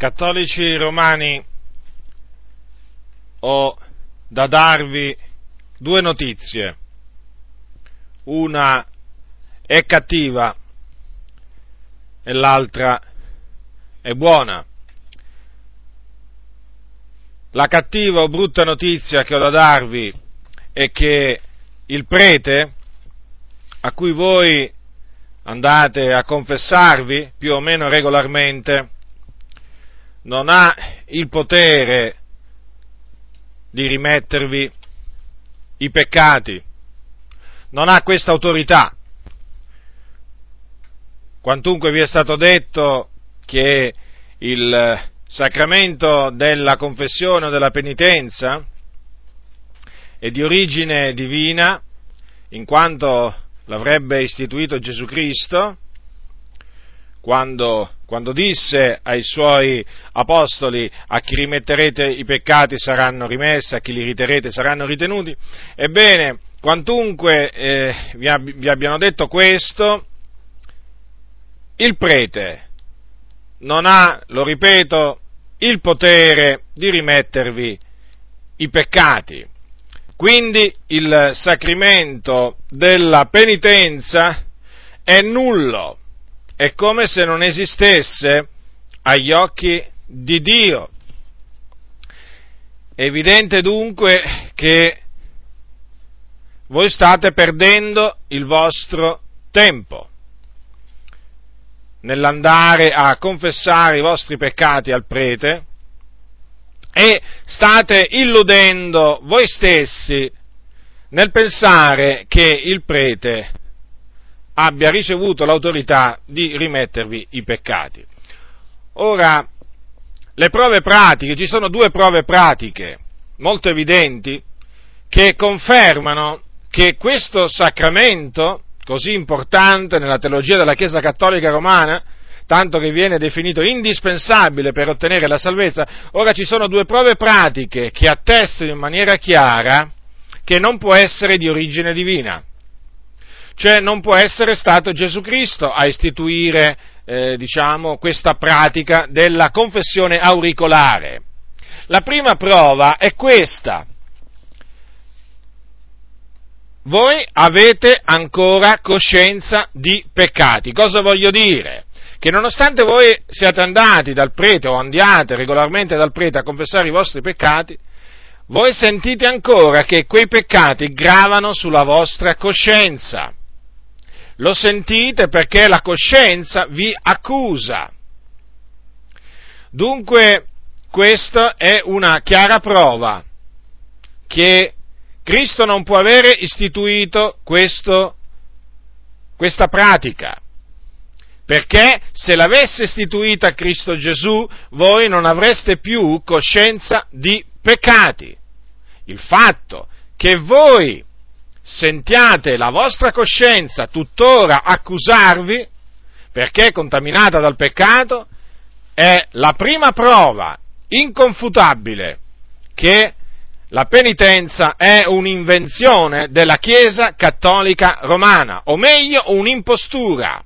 Cattolici romani, ho da darvi due notizie. Una è cattiva e l'altra è buona. La cattiva o brutta notizia che ho da darvi è che il prete a cui voi andate a confessarvi più o meno regolarmente non ha il potere di rimettervi i peccati, non ha questa autorità. Quantunque vi è stato detto che il sacramento della confessione o della penitenza è di origine divina, in quanto l'avrebbe istituito Gesù Cristo, quando, quando, disse ai suoi apostoli a chi rimetterete i peccati saranno rimessi, a chi li riterete saranno ritenuti. Ebbene, quantunque eh, vi, ab- vi abbiano detto questo, il prete non ha, lo ripeto, il potere di rimettervi i peccati. Quindi il sacramento della penitenza è nullo è come se non esistesse agli occhi di Dio. È evidente dunque che voi state perdendo il vostro tempo nell'andare a confessare i vostri peccati al prete e state illudendo voi stessi nel pensare che il prete abbia ricevuto l'autorità di rimettervi i peccati. Ora, le prove pratiche, ci sono due prove pratiche molto evidenti che confermano che questo sacramento, così importante nella teologia della Chiesa Cattolica Romana, tanto che viene definito indispensabile per ottenere la salvezza, ora ci sono due prove pratiche che attestano in maniera chiara che non può essere di origine divina. Cioè non può essere stato Gesù Cristo a istituire, eh, diciamo, questa pratica della confessione auricolare. La prima prova è questa. Voi avete ancora coscienza di peccati. Cosa voglio dire? Che nonostante voi siate andati dal prete o andiate regolarmente dal prete a confessare i vostri peccati, voi sentite ancora che quei peccati gravano sulla vostra coscienza. Lo sentite perché la coscienza vi accusa. Dunque, questa è una chiara prova che Cristo non può avere istituito questo, questa pratica. Perché se l'avesse istituita Cristo Gesù, voi non avreste più coscienza di peccati. Il fatto che voi sentiate la vostra coscienza tuttora accusarvi perché contaminata dal peccato, è la prima prova inconfutabile che la penitenza è un'invenzione della Chiesa cattolica romana, o meglio un'impostura.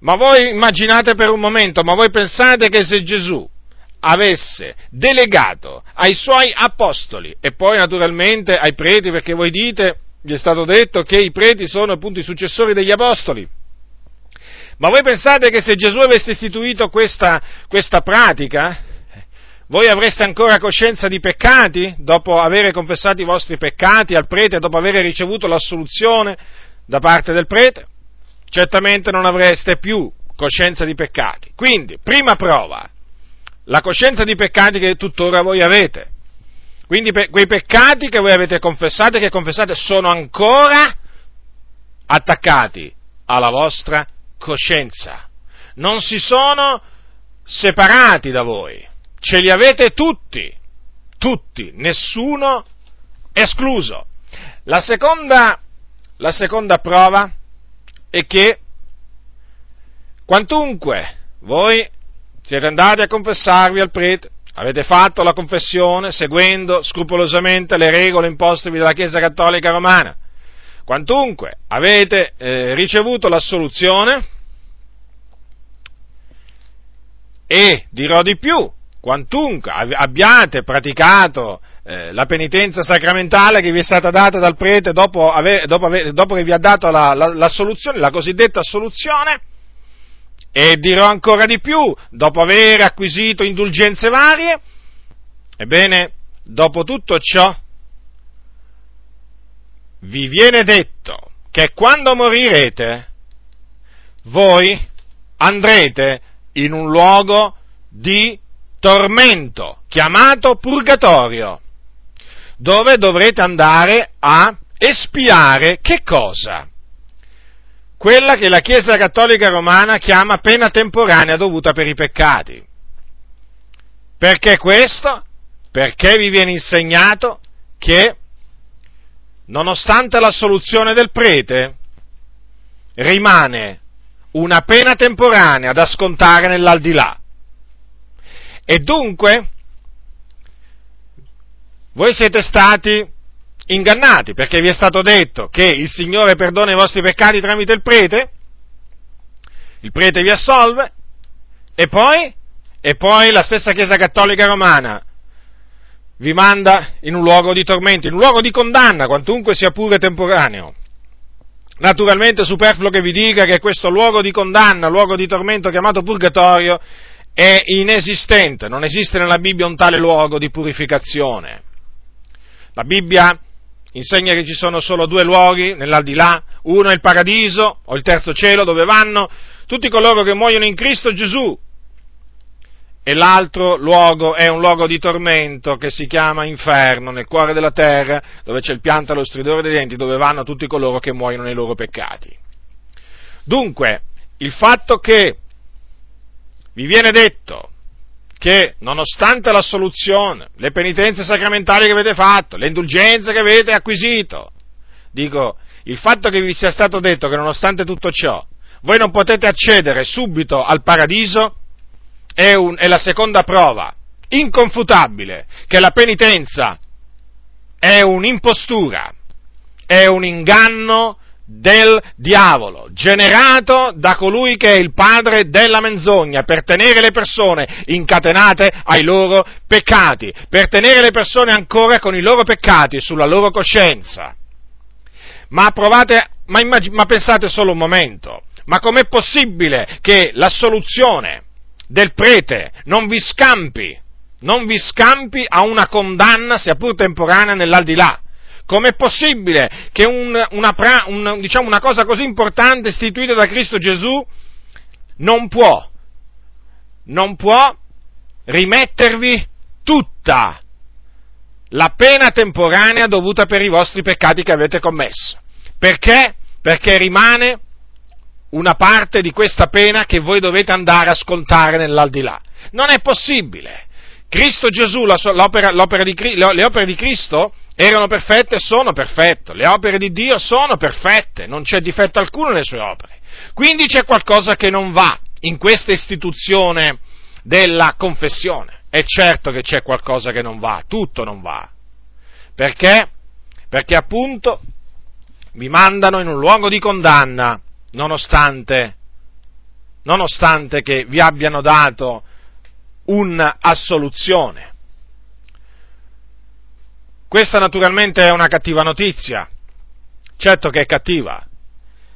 Ma voi immaginate per un momento, ma voi pensate che se Gesù avesse delegato ai suoi apostoli e poi naturalmente ai preti, perché voi dite, gli è stato detto che i preti sono appunto i successori degli apostoli. Ma voi pensate che se Gesù avesse istituito questa, questa pratica, voi avreste ancora coscienza di peccati dopo aver confessato i vostri peccati al prete, dopo aver ricevuto l'assoluzione da parte del prete? Certamente non avreste più coscienza di peccati. Quindi, prima prova, la coscienza di peccati che tuttora voi avete. Quindi pe- quei peccati che voi avete confessato e che confessate sono ancora attaccati alla vostra coscienza. Non si sono separati da voi. Ce li avete tutti, tutti, nessuno escluso. La seconda, la seconda prova è che quantunque voi siete andati a confessarvi al prete, avete fatto la confessione seguendo scrupolosamente le regole impostevi dalla Chiesa Cattolica Romana. Quantunque avete eh, ricevuto l'assoluzione, E dirò di più, quantunque abbiate praticato eh, la penitenza sacramentale che vi è stata data dal prete dopo, aver, dopo, aver, dopo che vi ha dato la, la, la, soluzione, la cosiddetta soluzione, e dirò ancora di più, dopo aver acquisito indulgenze varie, ebbene, dopo tutto ciò, vi viene detto che quando morirete, voi andrete in un luogo di tormento, chiamato purgatorio, dove dovrete andare a espiare che cosa? Quella che la Chiesa Cattolica Romana chiama pena temporanea dovuta per i peccati. Perché questo? Perché vi viene insegnato che, nonostante la soluzione del prete, rimane una pena temporanea da scontare nell'aldilà. E dunque, voi siete stati ingannati perché vi è stato detto che il Signore perdona i vostri peccati tramite il prete, il prete vi assolve, e poi, e poi la stessa Chiesa Cattolica Romana vi manda in un luogo di tormento, in un luogo di condanna, quantunque sia pure temporaneo. Naturalmente è superfluo che vi dica che questo luogo di condanna, luogo di tormento chiamato purgatorio, è inesistente, non esiste nella Bibbia un tale luogo di purificazione. La Bibbia insegna che ci sono solo due luoghi nell'aldilà, uno è il paradiso o il terzo cielo dove vanno tutti coloro che muoiono in Cristo Gesù e l'altro luogo è un luogo di tormento che si chiama inferno, nel cuore della terra, dove c'è il pianto e lo stridore dei denti, dove vanno tutti coloro che muoiono nei loro peccati. Dunque, il fatto che vi viene detto che nonostante la soluzione, le penitenze sacramentali che avete fatto, le indulgenze che avete acquisito, dico, il fatto che vi sia stato detto che nonostante tutto ciò, voi non potete accedere subito al paradiso, è, un, è la seconda prova inconfutabile che la penitenza è un'impostura, è un inganno del diavolo, generato da colui che è il padre della menzogna, per tenere le persone incatenate ai loro peccati, per tenere le persone ancora con i loro peccati sulla loro coscienza. Ma provate, ma, immag- ma pensate solo un momento, ma com'è possibile che la soluzione del prete non vi scampi, non vi scampi a una condanna, sia pur temporanea, nell'aldilà? Com'è possibile che un, una, un, diciamo, una cosa così importante istituita da Cristo Gesù non può, non può rimettervi tutta la pena temporanea dovuta per i vostri peccati che avete commesso? Perché? Perché rimane una parte di questa pena che voi dovete andare a scontare nell'aldilà. Non è possibile. Cristo Gesù, l'opera, l'opera di, le opere di Cristo erano perfette e sono perfette, le opere di Dio sono perfette, non c'è difetto alcuno nelle sue opere. Quindi c'è qualcosa che non va in questa istituzione della confessione. È certo che c'è qualcosa che non va, tutto non va. Perché? Perché appunto vi mandano in un luogo di condanna, nonostante, nonostante che vi abbiano dato un'assoluzione. Questa naturalmente è una cattiva notizia, certo che è cattiva,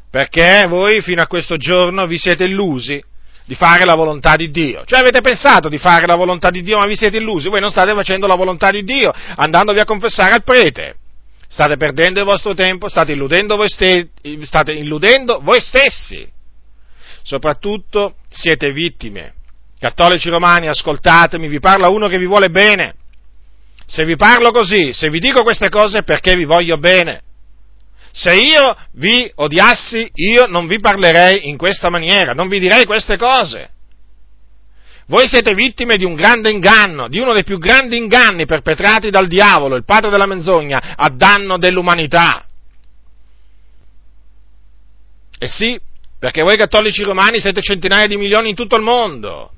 perché voi fino a questo giorno vi siete illusi di fare la volontà di Dio. Cioè avete pensato di fare la volontà di Dio, ma vi siete illusi, voi non state facendo la volontà di Dio, andandovi a confessare al prete. State perdendo il vostro tempo, state illudendo voi, ste- state illudendo voi stessi. Soprattutto siete vittime. Cattolici romani, ascoltatemi, vi parla uno che vi vuole bene. Se vi parlo così, se vi dico queste cose è perché vi voglio bene. Se io vi odiassi, io non vi parlerei in questa maniera, non vi direi queste cose. Voi siete vittime di un grande inganno, di uno dei più grandi inganni perpetrati dal diavolo, il padre della menzogna, a danno dell'umanità. E eh sì, perché voi cattolici romani siete centinaia di milioni in tutto il mondo.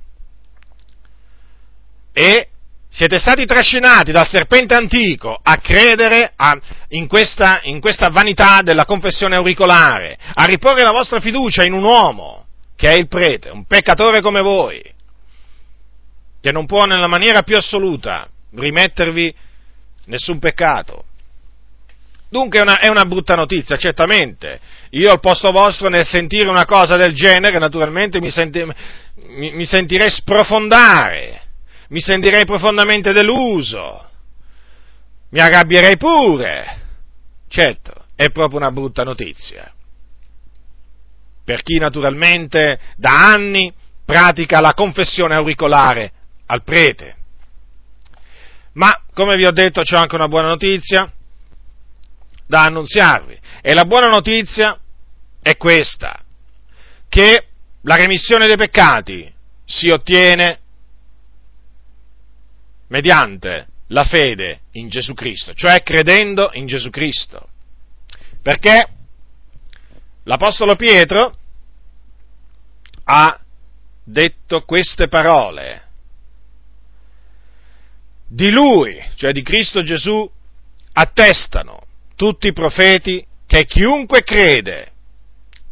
E siete stati trascinati dal serpente antico a credere a, in, questa, in questa vanità della confessione auricolare, a riporre la vostra fiducia in un uomo che è il prete, un peccatore come voi. che non può nella maniera più assoluta rimettervi nessun peccato. Dunque è una, è una, brutta notizia, certamente. Io al posto vostro nel sentire una cosa del genere, naturalmente mi, senti, mi, mi sentirei sprofondare, mi sentirei profondamente deluso, mi arrabbierei pure. Certo, è proprio una brutta notizia. Per chi naturalmente da anni pratica la confessione auricolare al prete. Ma, come vi ho detto, c'è anche una buona notizia da annunziarvi. E la buona notizia è questa, che la remissione dei peccati si ottiene mediante la fede in Gesù Cristo, cioè credendo in Gesù Cristo. Perché l'Apostolo Pietro ha detto queste parole. Di lui, cioè di Cristo Gesù, attestano tutti i profeti che chiunque crede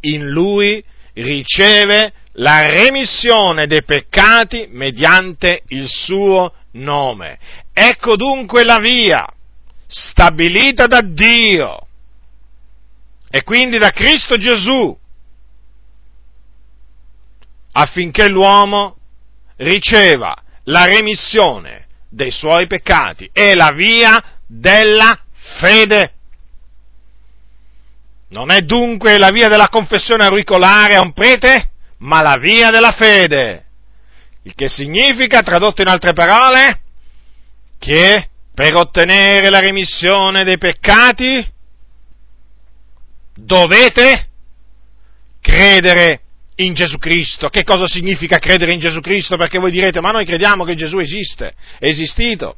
in lui riceve la remissione dei peccati mediante il suo nome. Ecco dunque la via stabilita da Dio e quindi da Cristo Gesù affinché l'uomo riceva la remissione dei suoi peccati e la via della fede. Non è dunque la via della confessione auricolare a un prete, ma la via della fede. Il che significa, tradotto in altre parole, che per ottenere la remissione dei peccati dovete credere in Gesù Cristo. Che cosa significa credere in Gesù Cristo? Perché voi direte, ma noi crediamo che Gesù esiste, è esistito.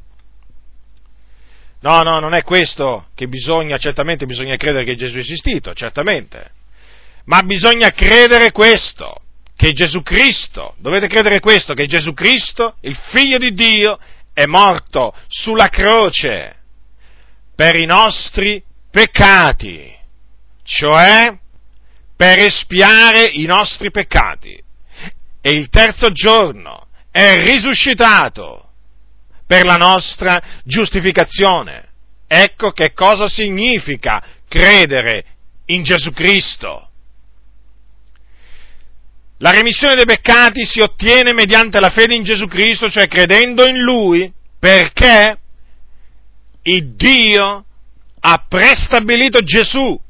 No, no, non è questo che bisogna, certamente bisogna credere che Gesù è esistito, certamente. Ma bisogna credere questo, che Gesù Cristo, dovete credere questo, che Gesù Cristo, il figlio di Dio, è morto sulla croce per i nostri peccati, cioè per espiare i nostri peccati. E il terzo giorno è risuscitato per la nostra giustificazione. Ecco che cosa significa credere in Gesù Cristo. La remissione dei peccati si ottiene mediante la fede in Gesù Cristo, cioè credendo in Lui, perché il Dio ha prestabilito Gesù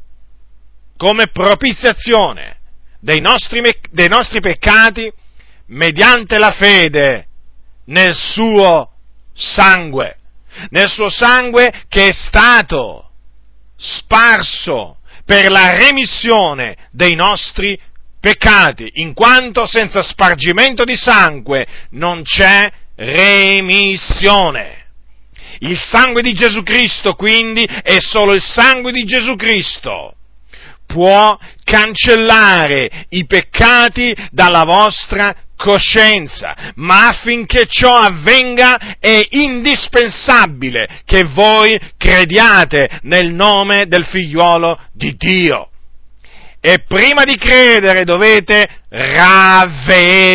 come propiziazione dei nostri, dei nostri peccati mediante la fede nel suo sangue, nel suo sangue che è stato sparso per la remissione dei nostri peccati, in quanto senza spargimento di sangue non c'è remissione. Il sangue di Gesù Cristo, quindi, è solo il sangue di Gesù Cristo può cancellare i peccati dalla vostra coscienza, ma affinché ciò avvenga è indispensabile che voi crediate nel nome del figliuolo di Dio. E prima di credere dovete ravvedervi,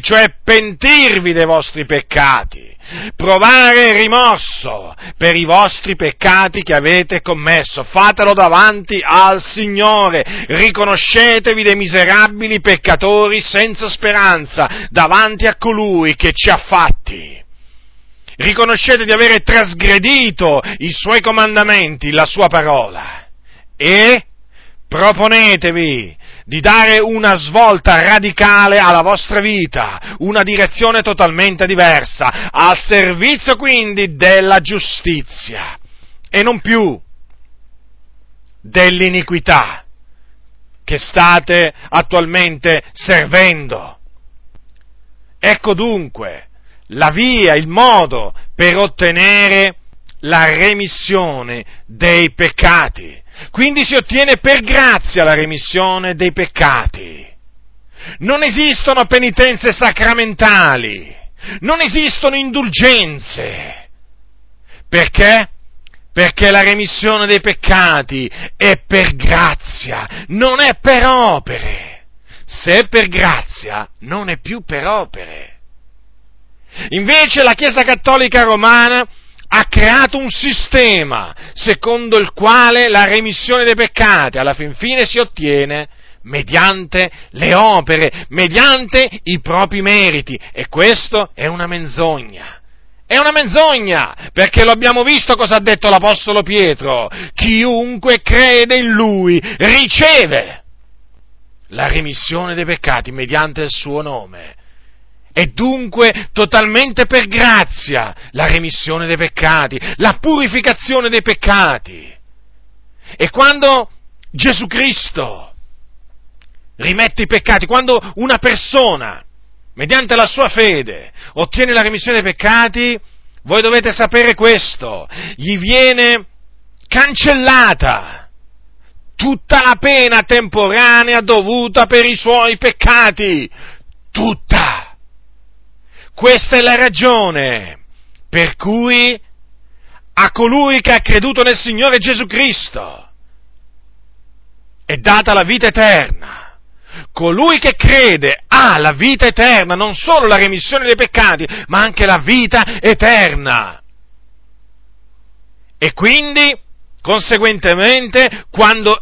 cioè pentirvi dei vostri peccati. Provare rimorso per i vostri peccati che avete commesso, fatelo davanti al Signore, riconoscetevi dei miserabili peccatori senza speranza davanti a colui che ci ha fatti. Riconoscete di avere trasgredito i suoi comandamenti, la sua parola. E proponetevi di dare una svolta radicale alla vostra vita, una direzione totalmente diversa, al servizio quindi della giustizia e non più dell'iniquità che state attualmente servendo. Ecco dunque la via, il modo per ottenere la remissione dei peccati. Quindi si ottiene per grazia la remissione dei peccati. Non esistono penitenze sacramentali, non esistono indulgenze. Perché? Perché la remissione dei peccati è per grazia, non è per opere. Se è per grazia, non è più per opere. Invece la Chiesa Cattolica Romana ha creato un sistema secondo il quale la remissione dei peccati alla fin fine si ottiene mediante le opere, mediante i propri meriti. E questo è una menzogna. È una menzogna, perché lo abbiamo visto cosa ha detto l'Apostolo Pietro. Chiunque crede in Lui riceve la remissione dei peccati mediante il suo nome. E dunque totalmente per grazia la remissione dei peccati, la purificazione dei peccati. E quando Gesù Cristo rimette i peccati, quando una persona, mediante la sua fede, ottiene la remissione dei peccati, voi dovete sapere questo, gli viene cancellata tutta la pena temporanea dovuta per i suoi peccati, tutta. Questa è la ragione per cui a colui che ha creduto nel Signore Gesù Cristo è data la vita eterna. Colui che crede ha la vita eterna, non solo la remissione dei peccati, ma anche la vita eterna. E quindi, conseguentemente, quando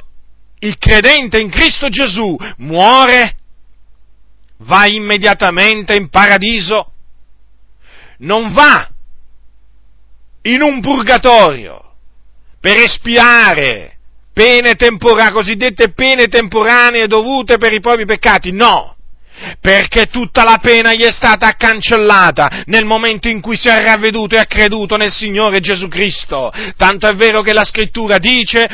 il credente in Cristo Gesù muore, va immediatamente in paradiso non va in un purgatorio per espiare pene temporanee, cosiddette pene temporanee dovute per i propri peccati, no, perché tutta la pena gli è stata cancellata nel momento in cui si è ravveduto e ha creduto nel Signore Gesù Cristo. Tanto è vero che la scrittura dice,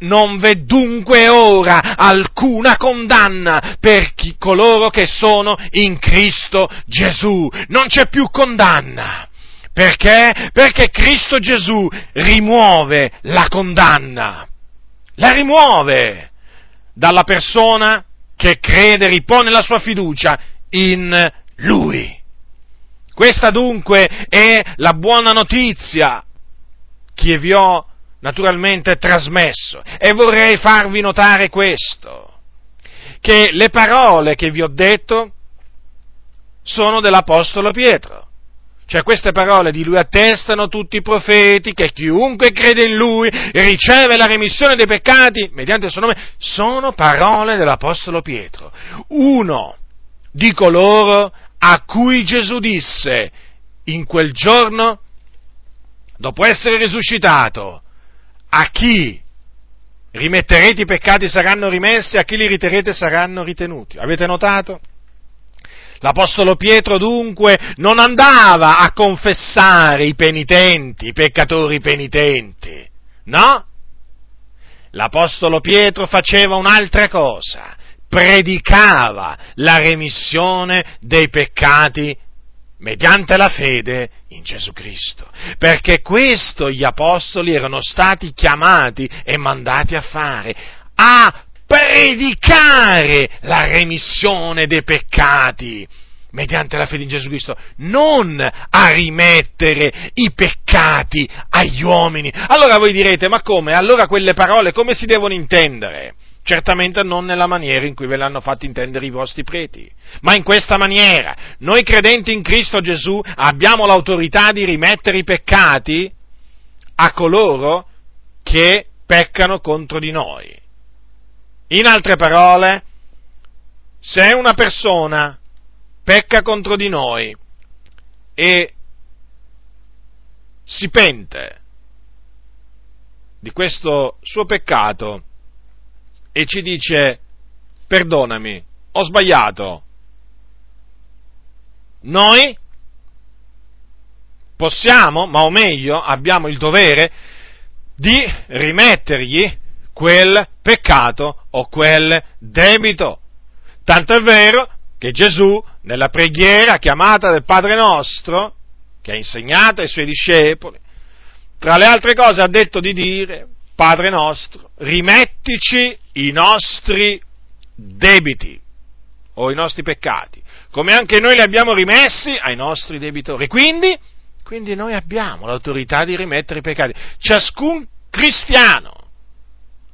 non v'è dunque ora alcuna condanna per chi, coloro che sono in Cristo Gesù. Non c'è più condanna. Perché? Perché Cristo Gesù rimuove la condanna. La rimuove dalla persona che crede, ripone la sua fiducia in Lui. Questa dunque è la buona notizia che vi ho naturalmente trasmesso. E vorrei farvi notare questo, che le parole che vi ho detto sono dell'Apostolo Pietro. Cioè queste parole di lui attestano tutti i profeti che chiunque crede in lui riceve la remissione dei peccati mediante il suo nome, sono parole dell'Apostolo Pietro. Uno di coloro a cui Gesù disse in quel giorno, dopo essere risuscitato, a chi rimetterete i peccati saranno rimessi, a chi li riterete saranno ritenuti. Avete notato? L'Apostolo Pietro dunque non andava a confessare i penitenti, i peccatori penitenti, no? L'Apostolo Pietro faceva un'altra cosa, predicava la remissione dei peccati mediante la fede in Gesù Cristo, perché questo gli apostoli erano stati chiamati e mandati a fare, a predicare la remissione dei peccati mediante la fede in Gesù Cristo, non a rimettere i peccati agli uomini. Allora voi direte, ma come? Allora quelle parole come si devono intendere? Certamente non nella maniera in cui ve l'hanno fatto intendere i vostri preti, ma in questa maniera. Noi credenti in Cristo Gesù abbiamo l'autorità di rimettere i peccati a coloro che peccano contro di noi. In altre parole, se una persona pecca contro di noi e si pente di questo suo peccato, e ci dice perdonami, ho sbagliato. Noi possiamo, ma o meglio, abbiamo il dovere di rimettergli quel peccato o quel debito. Tanto è vero che Gesù, nella preghiera chiamata del Padre nostro, che ha insegnato ai suoi discepoli, tra le altre cose ha detto di dire, Padre nostro, rimettici i nostri debiti o i nostri peccati, come anche noi li abbiamo rimessi ai nostri debitori. Quindi, quindi noi abbiamo l'autorità di rimettere i peccati. Ciascun cristiano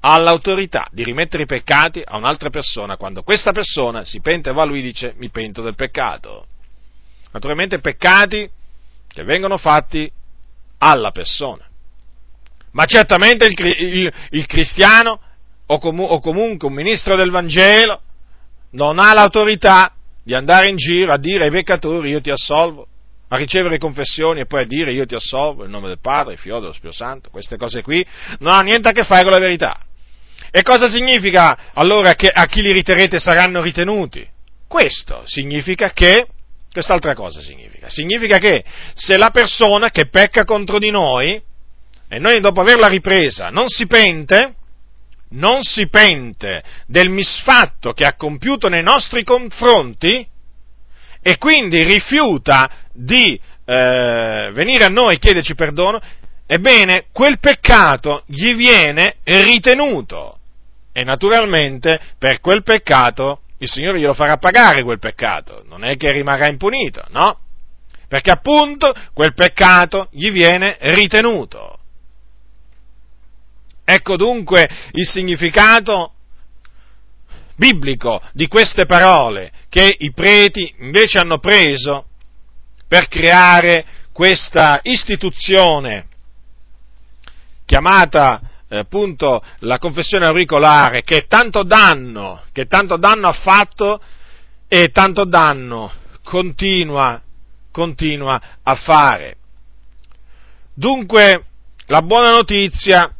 ha l'autorità di rimettere i peccati a un'altra persona quando questa persona si pente e va a lui e dice mi pento del peccato. naturalmente peccati che vengono fatti alla persona. Ma certamente il, il, il cristiano o, comu, o comunque un ministro del Vangelo non ha l'autorità di andare in giro a dire ai peccatori io ti assolvo, a ricevere confessioni e poi a dire io ti assolvo in nome del Padre, Figlio dello Spirito Santo, queste cose qui non hanno niente a che fare con la verità. E cosa significa allora che a chi li riterete saranno ritenuti? Questo significa che, quest'altra cosa significa, significa che se la persona che pecca contro di noi, e noi dopo averla ripresa non si pente, non si pente del misfatto che ha compiuto nei nostri confronti e quindi rifiuta di eh, venire a noi e chiederci perdono, ebbene quel peccato gli viene ritenuto e naturalmente per quel peccato il Signore glielo farà pagare quel peccato, non è che rimarrà impunito, no? Perché appunto quel peccato gli viene ritenuto. Ecco dunque il significato biblico di queste parole che i preti invece hanno preso per creare questa istituzione chiamata eh, appunto la confessione auricolare che tanto danno, che tanto danno ha fatto e tanto danno continua, continua a fare. Dunque la buona notizia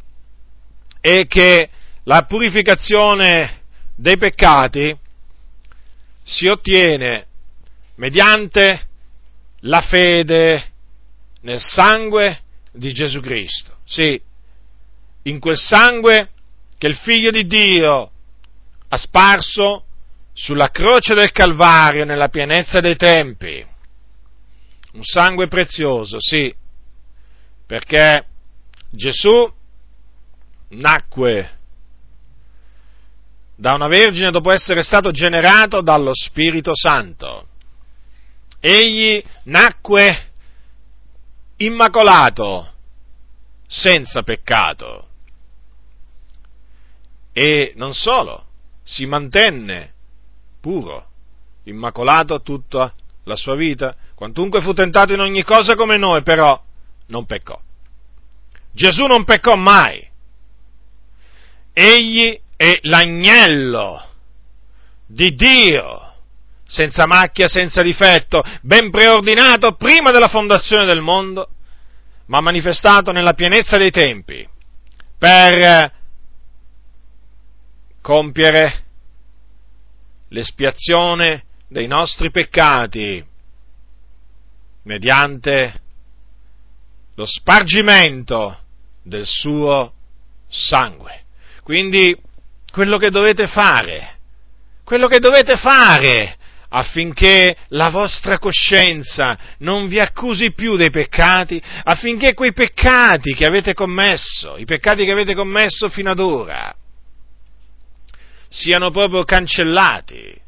è che la purificazione dei peccati si ottiene mediante la fede nel sangue di Gesù Cristo. Sì, in quel sangue che il Figlio di Dio ha sparso sulla croce del Calvario nella pienezza dei tempi. Un sangue prezioso, sì, perché Gesù nacque da una vergine dopo essere stato generato dallo Spirito Santo. Egli nacque immacolato, senza peccato. E non solo, si mantenne puro, immacolato tutta la sua vita, quantunque fu tentato in ogni cosa come noi, però non peccò. Gesù non peccò mai. Egli è l'agnello di Dio, senza macchia, senza difetto, ben preordinato prima della fondazione del mondo, ma manifestato nella pienezza dei tempi, per compiere l'espiazione dei nostri peccati mediante lo spargimento del suo sangue. Quindi quello che dovete fare, quello che dovete fare affinché la vostra coscienza non vi accusi più dei peccati, affinché quei peccati che avete commesso, i peccati che avete commesso fino ad ora, siano proprio cancellati,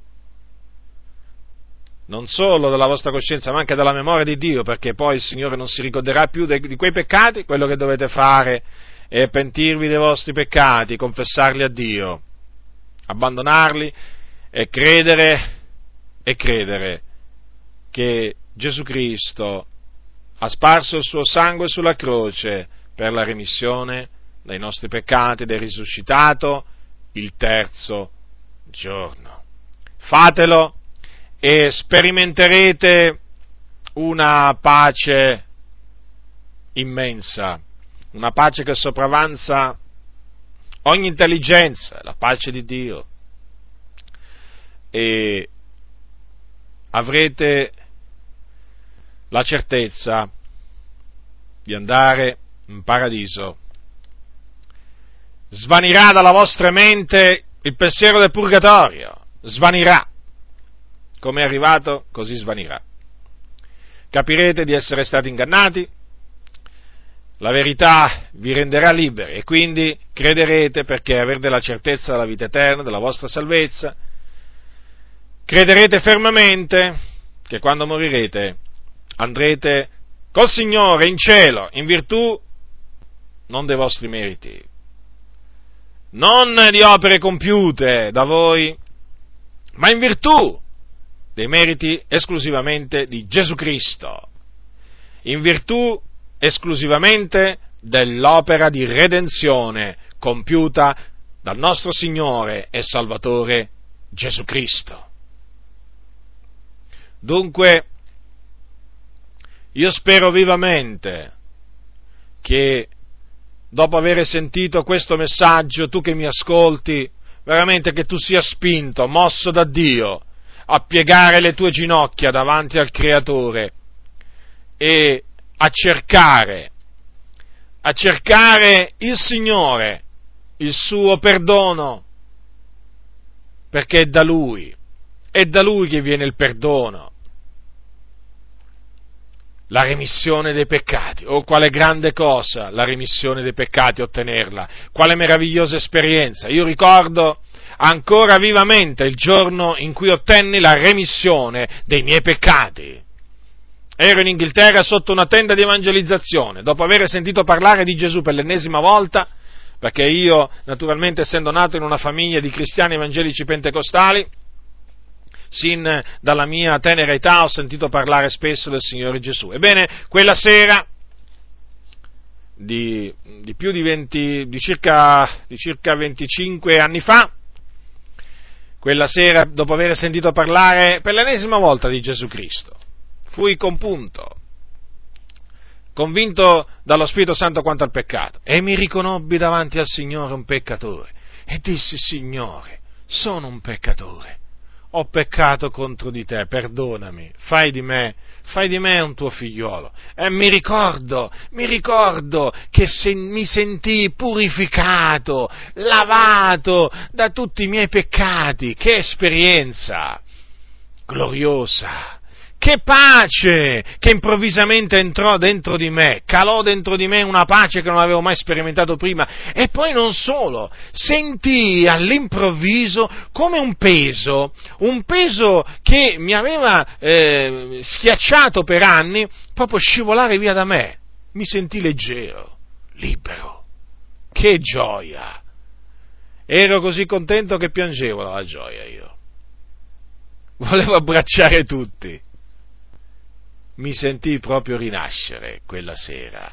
non solo dalla vostra coscienza, ma anche dalla memoria di Dio, perché poi il Signore non si ricorderà più di quei peccati, quello che dovete fare e pentirvi dei vostri peccati, confessarli a Dio, abbandonarli e credere, e credere che Gesù Cristo ha sparso il suo sangue sulla croce per la remissione dei nostri peccati ed è risuscitato il terzo giorno. Fatelo e sperimenterete una pace immensa una pace che sopravanza ogni intelligenza, la pace di Dio. E avrete la certezza di andare in paradiso. Svanirà dalla vostra mente il pensiero del purgatorio, svanirà. Come è arrivato, così svanirà. Capirete di essere stati ingannati, la verità vi renderà liberi e quindi crederete perché avrete la certezza della vita eterna, della vostra salvezza. Crederete fermamente che quando morirete andrete col Signore in cielo in virtù non dei vostri meriti, non di opere compiute da voi, ma in virtù dei meriti esclusivamente di Gesù Cristo, in virtù esclusivamente dell'opera di redenzione compiuta dal nostro Signore e Salvatore Gesù Cristo. Dunque, io spero vivamente che dopo aver sentito questo messaggio, tu che mi ascolti, veramente che tu sia spinto, mosso da Dio, a piegare le tue ginocchia davanti al Creatore e a cercare, a cercare il Signore, il suo perdono, perché è da Lui, è da Lui che viene il perdono la remissione dei peccati. Oh, quale grande cosa la remissione dei peccati ottenerla, quale meravigliosa esperienza. Io ricordo ancora vivamente il giorno in cui ottenni la remissione dei miei peccati. Ero in Inghilterra sotto una tenda di evangelizzazione, dopo aver sentito parlare di Gesù per l'ennesima volta, perché io, naturalmente, essendo nato in una famiglia di cristiani evangelici pentecostali, sin dalla mia tenera età ho sentito parlare spesso del Signore Gesù. Ebbene, quella sera, di, di più di, 20, di, circa, di circa 25 anni fa, quella sera, dopo aver sentito parlare per l'ennesima volta di Gesù Cristo, fui compunto, convinto dallo Spirito Santo quanto al peccato, e mi riconobbi davanti al Signore un peccatore, e dissi, Signore, sono un peccatore, ho peccato contro di te, perdonami, fai di me, fai di me un tuo figliolo. E mi ricordo, mi ricordo che se, mi sentii purificato, lavato da tutti i miei peccati. Che esperienza gloriosa! Che pace che improvvisamente entrò dentro di me, calò dentro di me una pace che non avevo mai sperimentato prima e poi non solo, sentii all'improvviso come un peso, un peso che mi aveva eh, schiacciato per anni, proprio scivolare via da me. Mi sentii leggero, libero. Che gioia! Ero così contento che piangevo dalla gioia io. Volevo abbracciare tutti mi sentii proprio rinascere quella sera.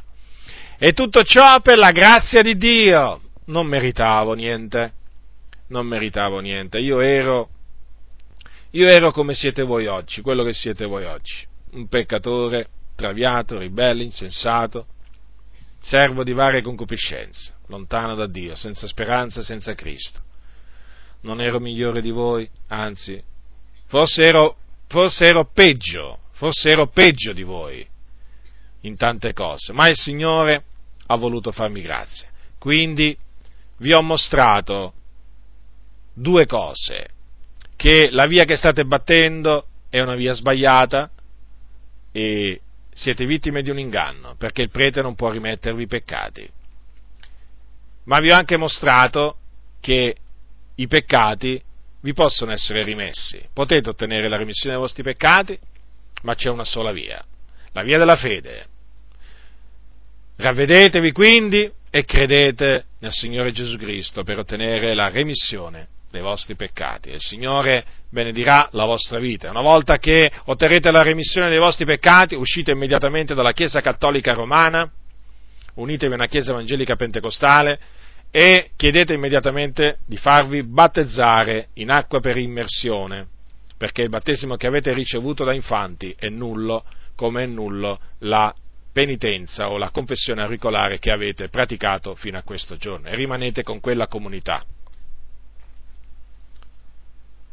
E tutto ciò per la grazia di Dio. Non meritavo niente, non meritavo niente. Io ero, io ero come siete voi oggi, quello che siete voi oggi. Un peccatore, traviato, ribelle, insensato, servo di varie concupiscenze, lontano da Dio, senza speranza, senza Cristo. Non ero migliore di voi, anzi, forse ero, forse ero peggio, forse ero peggio di voi in tante cose, ma il Signore ha voluto farmi grazia. Quindi vi ho mostrato due cose, che la via che state battendo è una via sbagliata e siete vittime di un inganno, perché il prete non può rimettervi i peccati. Ma vi ho anche mostrato che i peccati vi possono essere rimessi. Potete ottenere la remissione dei vostri peccati ma c'è una sola via, la via della fede. Ravvedetevi quindi e credete nel Signore Gesù Cristo per ottenere la remissione dei vostri peccati e il Signore benedirà la vostra vita. Una volta che otterrete la remissione dei vostri peccati, uscite immediatamente dalla Chiesa Cattolica Romana, unitevi a una Chiesa Evangelica Pentecostale e chiedete immediatamente di farvi battezzare in acqua per immersione perché il battesimo che avete ricevuto da infanti è nullo, come è nullo la penitenza o la confessione auricolare che avete praticato fino a questo giorno e rimanete con quella comunità.